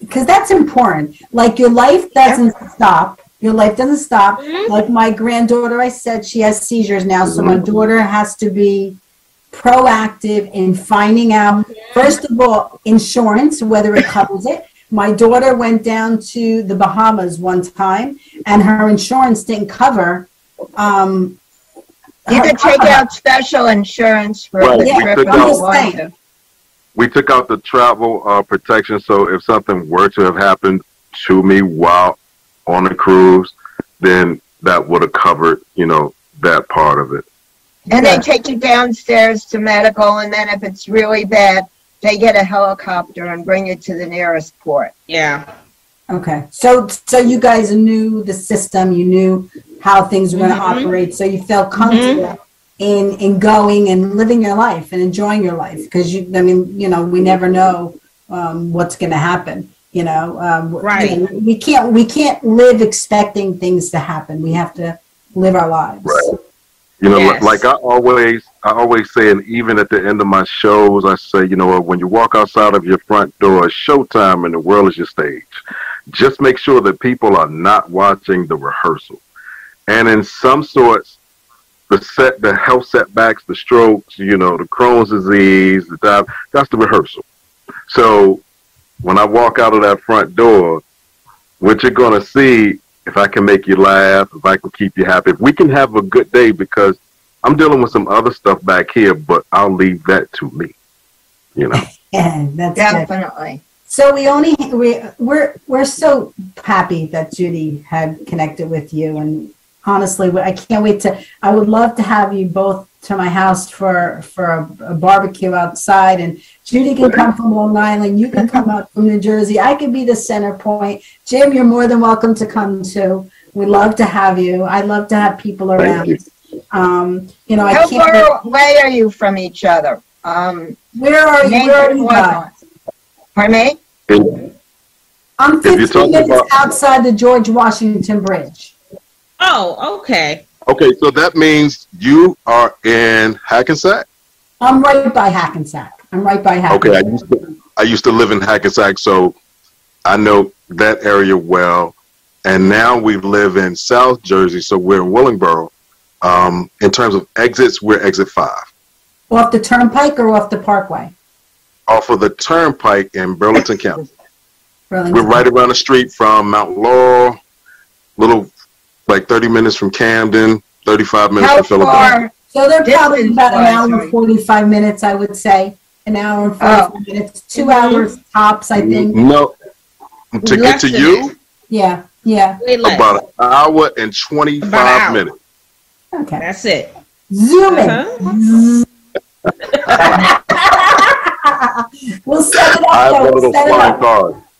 Because that's important. Like your life doesn't stop. Your life doesn't stop. Mhm. Like my granddaughter, I said she has seizures now, so my daughter has to be proactive in finding out first of all insurance whether it covers it my daughter went down to the bahamas one time and her insurance didn't cover um You could take out special insurance for Right, the we trip took if you out- we took out the travel uh, protection so if something were to have happened to me while on the cruise then that would have covered you know that part of it. And Yeah. they take you downstairs to medical, and then if it's really bad, they get a helicopter and bring you to the nearest port. yeah. Okay. So so you guys knew the system you knew how things were going to Mhm. operate so you felt comfortable in in going and living your life and enjoying your life because you i mean you know we never know um, what's going to happen you know um, Right. you know, we can't we can't live expecting things to happen we have to live our lives Right. You know, Yes. like I always, I always say, and even at the end of my shows, I say, you know, when you walk outside of your front door, showtime, and the world is your stage. Just make sure that people are not watching the rehearsal. And in some sorts, the set, the health setbacks, the strokes, you know, the Crohn's disease, the diabetes, that's the rehearsal. So when I walk out of that front door, what you're going to see if I can make you laugh, if I can keep you happy, if we can have a good day because I'm dealing with some other stuff back here, but I'll leave that to me. You know, yeah that's good. Definitely. So we only we we're we're so happy that Judy had connected with you, and honestly, I can't wait to. I would love to have you both to my house for for a, a barbecue outside, and Judy can come from Long Island, you can come out from New Jersey. I could be the center point. Jim, you're more than welcome to come too. We love to have you. I love to have people around. you. Um, you know, I How can't. far away are you from each other? Um, Where are you? Where are it you guys? Pardon me? I'm If you're 15 minutes about- outside the George Washington Bridge. Oh okay okay, so that means you are in Hackensack. I'm right by Hackensack. I'm right by Hackensack. Okay, I used to, I used to live in Hackensack, so I know that area well. And now we live in South Jersey, so we're in Willingboro. Um, in terms of exits, we're exit five. Off the Turnpike or off the Parkway? Off of the Turnpike in Burlington County. Burlington. We're right around the street from Mount Laurel, little like 30 minutes from Camden, 35 minutes How from Philadelphia. far? So they're probably about an hour and 45 minutes, I would say. An hour and 45 minutes. 2 Mhm. hours tops, I think. No, to get to than you, Yeah. Yeah. Way. About an hour and 25 About an hour. minutes. Okay. That's it. Zoom in. Uh-huh. we'll set it I up. have though. one of We'll those set it flying up.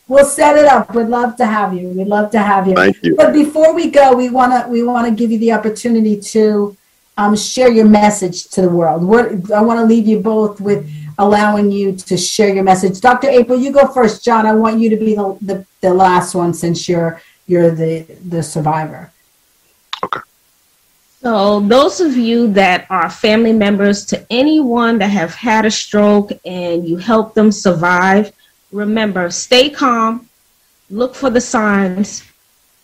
Cars. We'll set it up. We'd love to have you. We'd love to have you. Thank you. But before we go, we want to we want to give you the opportunity to um, share your message to the world. What I want to leave you both with allowing you to share your message. Dr. April, you go first. John, I want you to be the, the, the last one since you're you're the the survivor. Okay. So, those of you that are family members to anyone that have had a stroke and you help them survive, remember stay calm, look for the signs,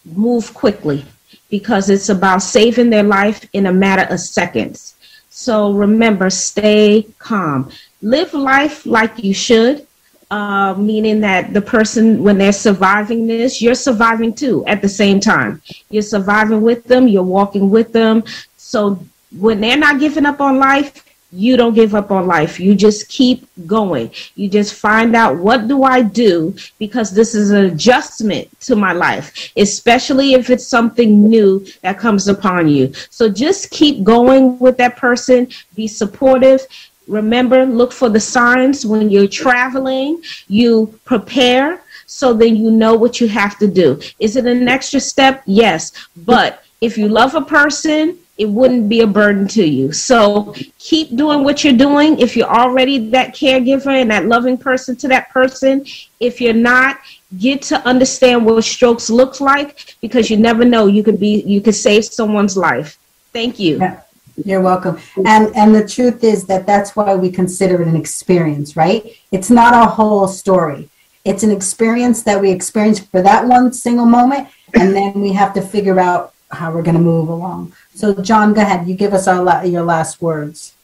move quickly because it's about saving their life in a matter of seconds. So, remember stay calm, live life like you should. Uh, meaning that the person, when they're surviving this, you're surviving too at the same time. You're surviving with them, you're walking with them. So when they're not giving up on life, you don't give up on life. You just keep going. You just find out what do I do because this is an adjustment to my life, especially if it's something new that comes upon you. So just keep going with that person, be supportive. Remember, look for the signs when you're traveling, you prepare so then you know what you have to do. Is it an extra step? Yes. But if you love a person, it wouldn't be a burden to you. So keep doing what you're doing. If you're already that caregiver and that loving person to that person, if you're not, get to understand what strokes looks like because you never know you could be you could save someone's life. Thank you. Yeah. You're welcome. And and the truth is that that's why we consider it an experience, right? It's not a whole story. It's an experience that we experience for that one single moment, and then we have to figure out how we're going to move along. So, John, go ahead. You give us our your last words.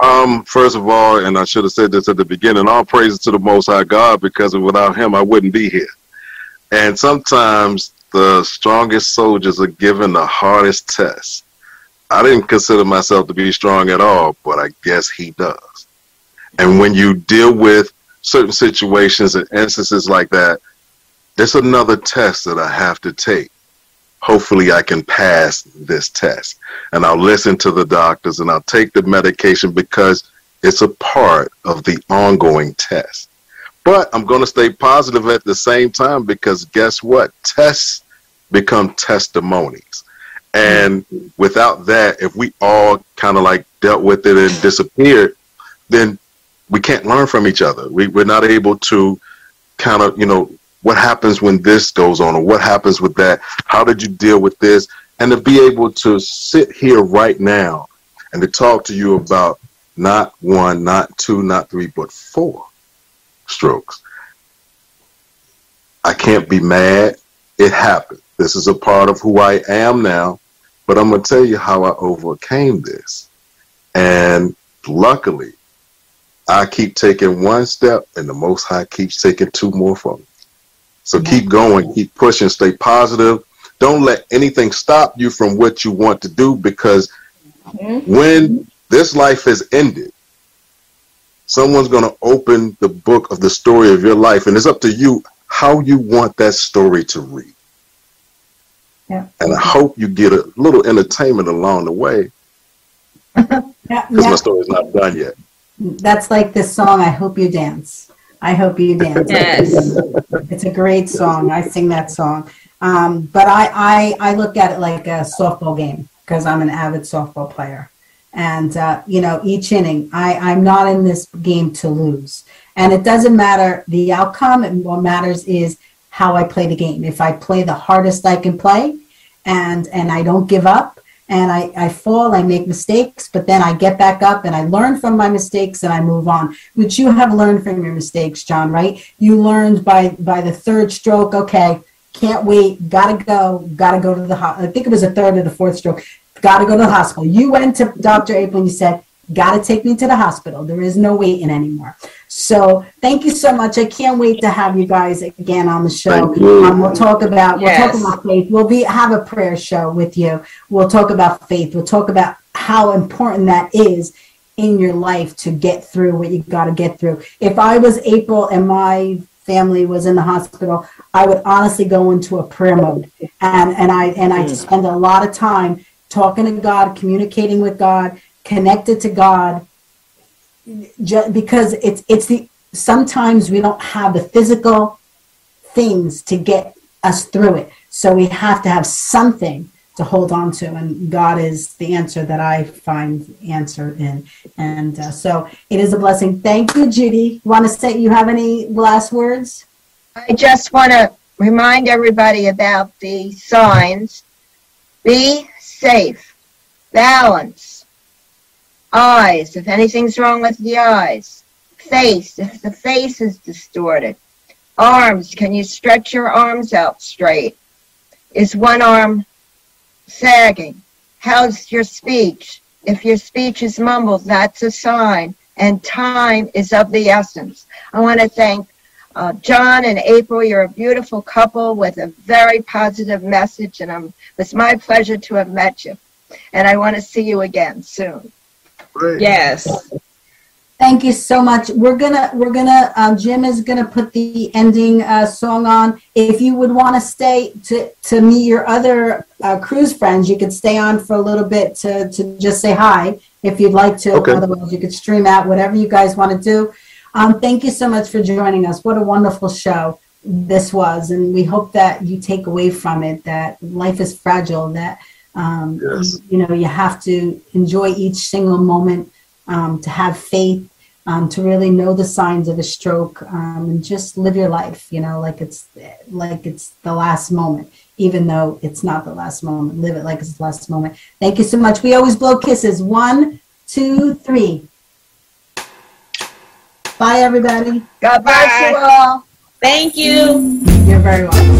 Um, first of all, and I should have said this at the beginning, all praises to the Most High God because without Him, I wouldn't be here. And sometimes the strongest soldiers are given the hardest tests. I didn't consider myself to be strong at all, but I guess He does. And when you deal with certain situations and instances like that, it's another test that I have to take. Hopefully, I can pass this test. And I'll listen to the doctors and I'll take the medication because it's a part of the ongoing test. But I'm going to stay positive at the same time because guess what? Tests become testimonies. And without that, if we all kind of like dealt with it and disappeared, then we can't learn from each other. We, we're not able to kind of, you know, what happens when this goes on or what happens with that? How did you deal with this? And to be able to sit here right now and to talk to you about not one, not two, not three, but four strokes. I can't be mad. It happened. This is a part of who I am now. But I'm going to tell you how I overcame this. And luckily, I keep taking one step, and the Most High keeps taking two more from me. So mm-hmm. keep going, keep pushing, stay positive. Don't let anything stop you from what you want to do because mm-hmm. when this life has ended, someone's going to open the book of the story of your life, and it's up to you how you want that story to read. Yeah. And I hope you get a little entertainment along the way Yeah, because yeah. my story's not done yet. That's like this song, I Hope You Dance. I Hope You Dance. Yes. It's a great song. I sing that song. Um, but I, I, I look at it like a softball game because I'm an avid softball player. And, uh, you know, each inning, I, I'm not in this game to lose. And it doesn't matter the outcome. And what matters is how I play the game. If I play the hardest I can play and, and I don't give up and I, I fall, I make mistakes, but then I get back up and I learn from my mistakes and I move on, which you have learned from your mistakes, John, right? You learned by, by the third stroke, okay, can't wait, gotta go, gotta go to the, ho- I think it was the third or the fourth stroke, gotta go to the hospital. You went to Dr. April and you said, gotta take me to the hospital. There is no waiting anymore. So thank you so much. I can't wait to have you guys again on the show. Um, we'll talk about we'll talk about faith. We'll be have a prayer show with you. We'll talk about faith. We'll talk about how important that is in your life to get through what you got to get through. If I was April and my family was in the hospital, I would honestly go into a prayer mode, and and I and I spend a lot of time talking to God, communicating with God, connected to God, just because it's it's the sometimes we don't have the physical things to get us through it, so we have to have something to hold on to and god is the answer that i find answer in and uh, so it is a blessing thank you judy want to say you have any last words I just want to remind everybody about the signs. Be safe. Balance. Eyes, if anything's wrong with the eyes. Face, if the face is distorted. Arms, can you stretch your arms out straight? Is one arm sagging? How's your speech? If your speech is mumbled, that's a sign. And time is of the essence. I want to thank uh, John and April, you're a beautiful couple with a very positive message, and um, it's my pleasure to have met you. And I want to see you again soon. Yes. thank you so much. We're gonna we're gonna um, jim is gonna put the ending uh, song on. If you would want to stay to to meet your other uh, cruise friends you could stay on for a little bit to to just say hi. If you'd like to Okay. otherwise you could stream out whatever you guys want to do. Um, thank you so much for joining us. What a wonderful show this was and we hope that you take away from it that life is fragile that um, Yes. you, you know you have to enjoy each single moment um, to have faith um, to really know the signs of a stroke um, and just live your life you know like it's like it's the last moment even though it's not the last moment. Live it like it's the last moment. Thank you so much. We always blow kisses. One two three. Bye everybody. God bless you all. Thank you. you're very welcome